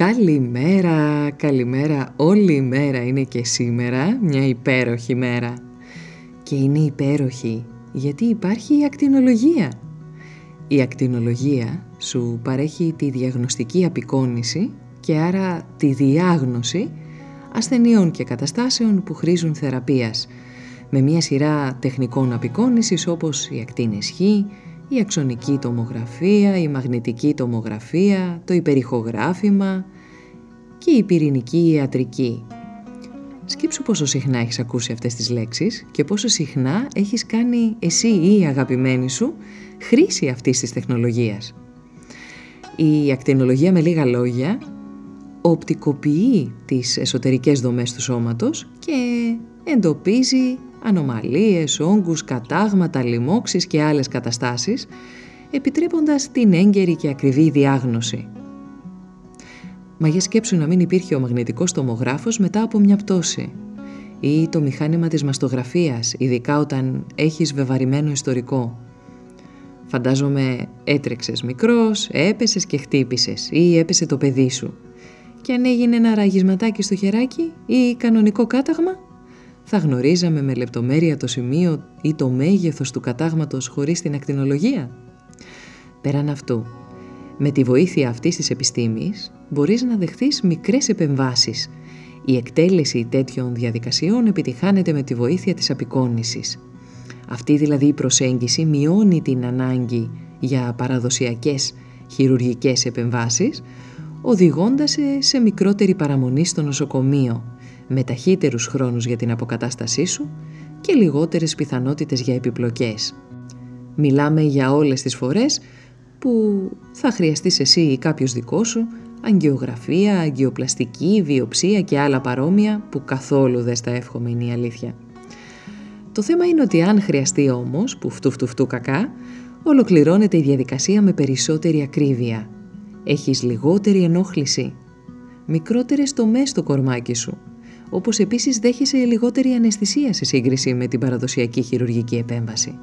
Καλημέρα, καλημέρα, όλη η μέρα είναι και σήμερα μια υπέροχη μέρα. Και είναι υπέροχη γιατί υπάρχει η ακτινολογία. Η ακτινολογία σου παρέχει τη διαγνωστική απεικόνηση και άρα τη διάγνωση ασθενειών και καταστάσεων που χρήζουν θεραπείας με μια σειρά τεχνικών απεικόνησης όπως η ακτίνες χ, η αξονική τομογραφία, η μαγνητική τομογραφία, το υπερηχογράφημα και η πυρηνική ιατρική. Σκέψου πόσο συχνά έχεις ακούσει αυτές τις λέξεις και πόσο συχνά έχεις κάνει εσύ ή η αγαπημένη σου χρήση αυτής της τεχνολογίας. Η ακτινολογία με λίγα λόγια οπτικοποιεί τις εσωτερικές δομές του σώματος και εντοπίζει ανομαλίες, όγκους, κατάγματα, λοιμώξεις και άλλες καταστάσεις, επιτρέποντας την έγκαιρη και ακριβή διάγνωση. Μα για σκέψου να μην υπήρχε ο μαγνητικός τομογράφος μετά από μια πτώση ή το μηχάνημα της μαστογραφίας, ειδικά όταν έχεις βεβαρημένο ιστορικό. Φαντάζομαι έτρεξες μικρός, έπεσες και χτύπησες ή έπεσε το παιδί σου. Και αν έγινε ένα ραγισματάκι στο χεράκι ή κανονικό κάταγμα, θα γνωρίζαμε με λεπτομέρεια το σημείο ή το μέγεθος του κατάγματος χωρίς την ακτινολογία; Πέραν αυτού, με τη βοήθεια αυτής της επιστήμης μπορείς να δεχθείς μικρές επεμβάσεις. Η εκτέλεση τέτοιων διαδικασιών επιτυχάνεται με τη βοήθεια της απεικόνησης. Αυτή δηλαδή η προσέγγιση μειώνει την ανάγκη για παραδοσιακές χειρουργικές επεμβάσεις, οδηγώντας σε μικρότερη παραμονή στο νοσοκομείο με ταχύτερους χρόνους για την αποκατάστασή σου και λιγότερες πιθανότητες για επιπλοκές. Μιλάμε για όλες τις φορές που θα χρειαστείς εσύ ή κάποιος δικός σου αγκιογραφία, αγκιοπλαστική, βιοψία και άλλα παρόμοια που καθόλου δεν στα εύχομαι είναι η αλήθεια. Το θέμα είναι ότι αν χρειαστεί όμως, που φτου φτου φτου κακά, ολοκληρώνεται η διαδικασία με περισσότερη ακρίβεια. Έχεις λιγότερη ενόχληση, μικρότερες τομές στο κορμάκι σου όπως επίσης δέχεσαι λιγότερη αναισθησία σε σύγκριση με την παραδοσιακή χειρουργική επέμβαση.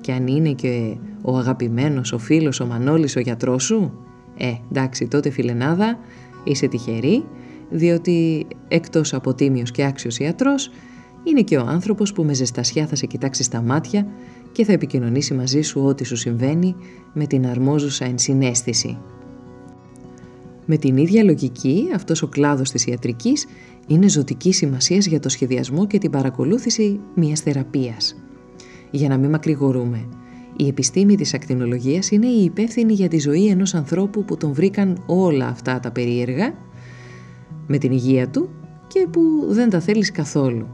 Και αν είναι και ο αγαπημένος, ο φίλος, ο Μανώλης, ο γιατρός σου, ε, εντάξει, τότε φιλενάδα, είσαι τυχερή, διότι εκτός από τίμιος και άξιος ιατρός, είναι και ο άνθρωπος που με ζεστασιά θα σε κοιτάξει στα μάτια και θα επικοινωνήσει μαζί σου ό,τι σου συμβαίνει με την αρμόζουσα ενσυναίσθηση. Με την ίδια λογική, αυτός ο κλάδος της ιατρικής είναι ζωτική σημασίας για το σχεδιασμό και την παρακολούθηση μιας θεραπείας. Για να μην μακρηγορούμε, η επιστήμη της ακτινολογίας είναι η υπεύθυνη για τη ζωή ενός ανθρώπου που τον βρήκαν όλα αυτά τα περίεργα με την υγεία του και που δεν τα θέλεις καθόλου.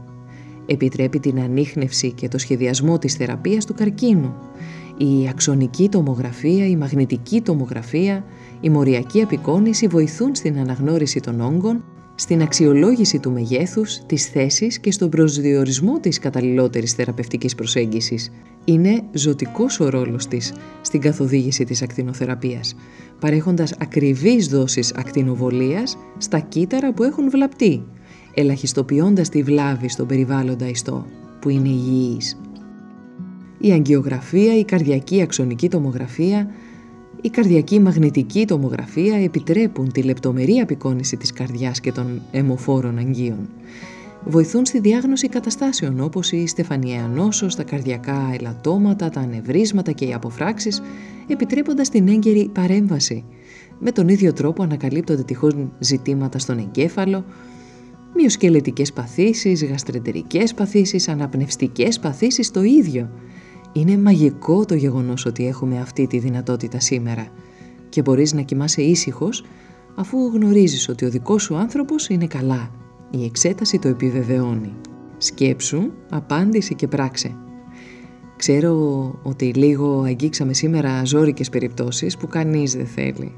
Επιτρέπει την ανείχνευση και το σχεδιασμό της θεραπείας του καρκίνου. Η αξονική τομογραφία, η μαγνητική τομογραφία, η μοριακή απεικόνηση βοηθούν στην αναγνώριση των όγκων στην αξιολόγηση του μεγέθους, της θέσης και στον προσδιορισμό της καταλληλότερης θεραπευτικής προσέγγισης. Είναι ζωτικός ο ρόλος της στην καθοδήγηση της ακτινοθεραπείας, παρέχοντας ακριβείς δόσεις ακτινοβολίας στα κύτταρα που έχουν βλαπτεί, ελαχιστοποιώντας τη βλάβη στον περιβάλλοντα ιστό, που είναι υγιής. Η αγκιογραφία, η καρδιακή αξονική τομογραφία, η καρδιακή μαγνητική τομογραφία επιτρέπουν τη λεπτομερή απεικόνηση της καρδιάς και των αιμοφόρων αγγείων. Βοηθούν στη διάγνωση καταστάσεων όπως η στεφανιαία νόσος, τα καρδιακά ελαττώματα, τα ανεβρίσματα και οι αποφράξεις, επιτρέποντας την έγκαιρη παρέμβαση. Με τον ίδιο τρόπο ανακαλύπτονται τυχόν ζητήματα στον εγκέφαλο, Μυοσκελετικές παθήσεις, γαστρεντερικές παθήσεις, αναπνευστικές παθήσεις, το ίδιο. Είναι μαγικό το γεγονός ότι έχουμε αυτή τη δυνατότητα σήμερα και μπορείς να κοιμάσαι ήσυχος αφού γνωρίζεις ότι ο δικός σου άνθρωπος είναι καλά. Η εξέταση το επιβεβαιώνει. Σκέψου, απάντησε και πράξε. Ξέρω ότι λίγο αγγίξαμε σήμερα ζώρικες περιπτώσεις που κανείς δεν θέλει.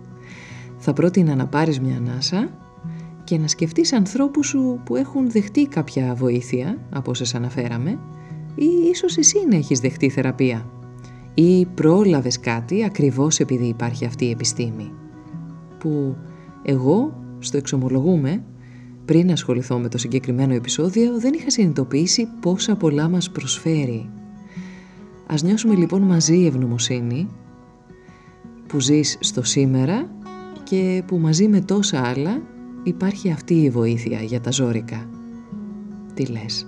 Θα πρότεινα να πάρεις μια ανάσα και να σκεφτείς ανθρώπους σου που έχουν δεχτεί κάποια βοήθεια από όσες αναφέραμε ή ίσως εσύ να έχεις δεχτεί θεραπεία ή πρόλαβες κάτι ακριβώς επειδή υπάρχει αυτή η επιστήμη που εγώ στο εξομολογούμε πριν ασχοληθώ με το συγκεκριμένο επεισόδιο δεν είχα συνειδητοποιήσει πόσα πολλά μας προσφέρει. Ας νιώσουμε λοιπόν μαζί ευγνωμοσύνη που ζεις στο σήμερα και που μαζί με τόσα άλλα υπάρχει αυτή η βοήθεια για τα ζώρικα. Τι λες,